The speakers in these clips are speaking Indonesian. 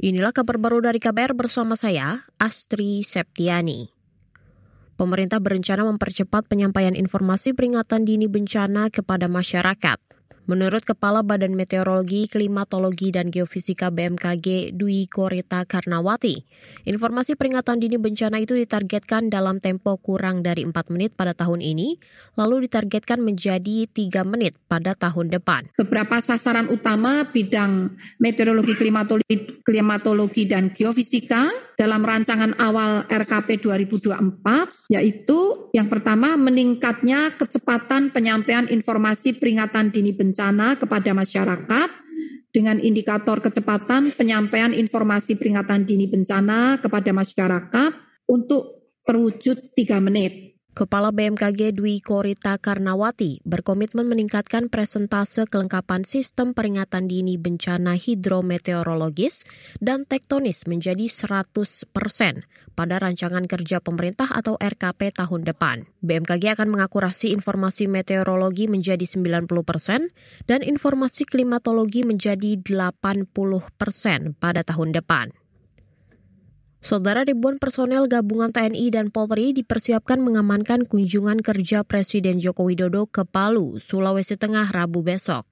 Inilah kabar baru dari KBR bersama saya, Astri Septiani. Pemerintah berencana mempercepat penyampaian informasi peringatan dini bencana kepada masyarakat. Menurut Kepala Badan Meteorologi, Klimatologi, dan Geofisika BMKG Dwi Korita Karnawati, informasi peringatan dini bencana itu ditargetkan dalam tempo kurang dari 4 menit pada tahun ini, lalu ditargetkan menjadi 3 menit pada tahun depan. Beberapa sasaran utama bidang meteorologi, klimatologi, klimatologi dan geofisika dalam rancangan awal RKP 2024, yaitu yang pertama meningkatnya kecepatan penyampaian informasi peringatan dini bencana kepada masyarakat dengan indikator kecepatan penyampaian informasi peringatan dini bencana kepada masyarakat untuk terwujud 3 menit. Kepala BMKG Dwi Korita Karnawati berkomitmen meningkatkan presentase kelengkapan sistem peringatan dini bencana hidrometeorologis dan tektonis menjadi 100 persen pada rancangan kerja pemerintah atau RKP tahun depan. BMKG akan mengakurasi informasi meteorologi menjadi 90 persen dan informasi klimatologi menjadi 80 persen pada tahun depan. Saudara ribuan personel gabungan TNI dan Polri dipersiapkan mengamankan kunjungan kerja Presiden Joko Widodo ke Palu, Sulawesi Tengah Rabu besok.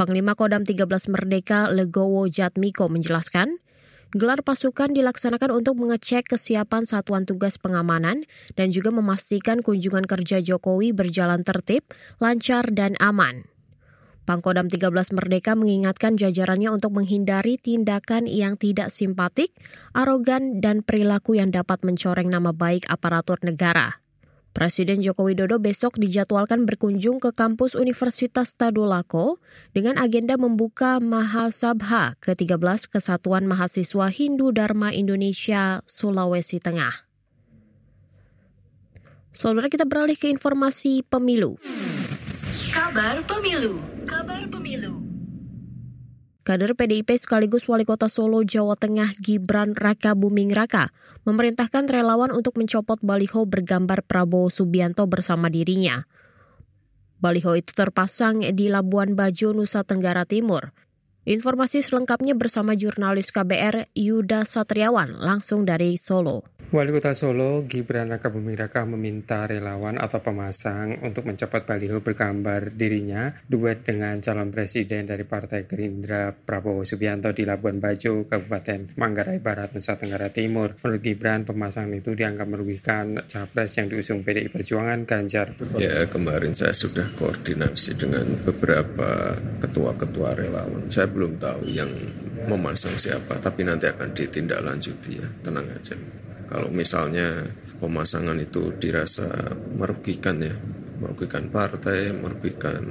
Panglima Kodam 13 Merdeka Legowo Jatmiko menjelaskan, gelar pasukan dilaksanakan untuk mengecek kesiapan satuan tugas pengamanan dan juga memastikan kunjungan kerja Jokowi berjalan tertib, lancar, dan aman. Pangkodam 13 Merdeka mengingatkan jajarannya untuk menghindari tindakan yang tidak simpatik, arogan, dan perilaku yang dapat mencoreng nama baik aparatur negara. Presiden Joko Widodo besok dijadwalkan berkunjung ke kampus Universitas Tadulako dengan agenda membuka Mahasabha ke-13 Kesatuan Mahasiswa Hindu Dharma Indonesia Sulawesi Tengah. Saudara kita beralih ke informasi pemilu. Kabar Pemilu Kabar Pemilu. Kader PDIP sekaligus Wali Kota Solo, Jawa Tengah Gibran Raka Buming Raka memerintahkan relawan untuk mencopot baliho bergambar Prabowo Subianto bersama dirinya. Baliho itu terpasang di Labuan Bajo, Nusa Tenggara Timur. Informasi selengkapnya bersama jurnalis KBR Yuda Satriawan langsung dari Solo. Wali Kota Solo, Gibran Raka Buming Raka meminta relawan atau pemasang untuk mencopot baliho bergambar dirinya duet dengan calon presiden dari Partai Gerindra Prabowo Subianto di Labuan Bajo, Kabupaten Manggarai Barat, Nusa Tenggara Timur. Menurut Gibran, pemasangan itu dianggap merugikan capres yang diusung PDI Perjuangan Ganjar. Ya, kemarin saya sudah koordinasi dengan beberapa ketua-ketua relawan. Saya belum tahu yang memasang siapa, tapi nanti akan ditindaklanjuti ya, tenang aja kalau misalnya pemasangan itu dirasa merugikan ya merugikan partai merugikan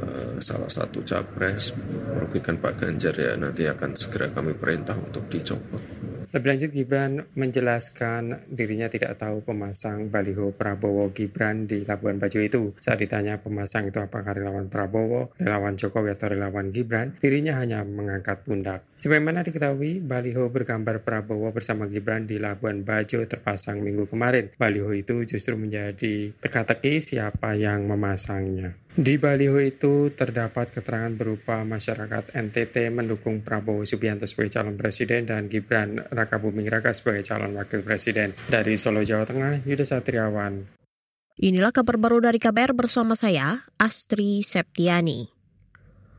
uh, salah satu capres merugikan Pak Ganjar ya nanti akan segera kami perintah untuk dicopot lebih lanjut Gibran menjelaskan dirinya tidak tahu pemasang baliho Prabowo Gibran di Labuan Bajo itu. Saat ditanya pemasang itu apakah relawan Prabowo, relawan Jokowi atau relawan Gibran, dirinya hanya mengangkat pundak. Sebagaimana diketahui, baliho bergambar Prabowo bersama Gibran di Labuan Bajo terpasang minggu kemarin. Baliho itu justru menjadi teka-teki siapa yang memasangnya. Di baliho itu terdapat keterangan berupa masyarakat NTT mendukung Prabowo Subianto sebagai calon presiden dan Gibran Raka Buming Raka sebagai calon wakil presiden. Dari Solo, Jawa Tengah, Yuda Satriawan. Inilah kabar baru dari KBR bersama saya, Astri Septiani.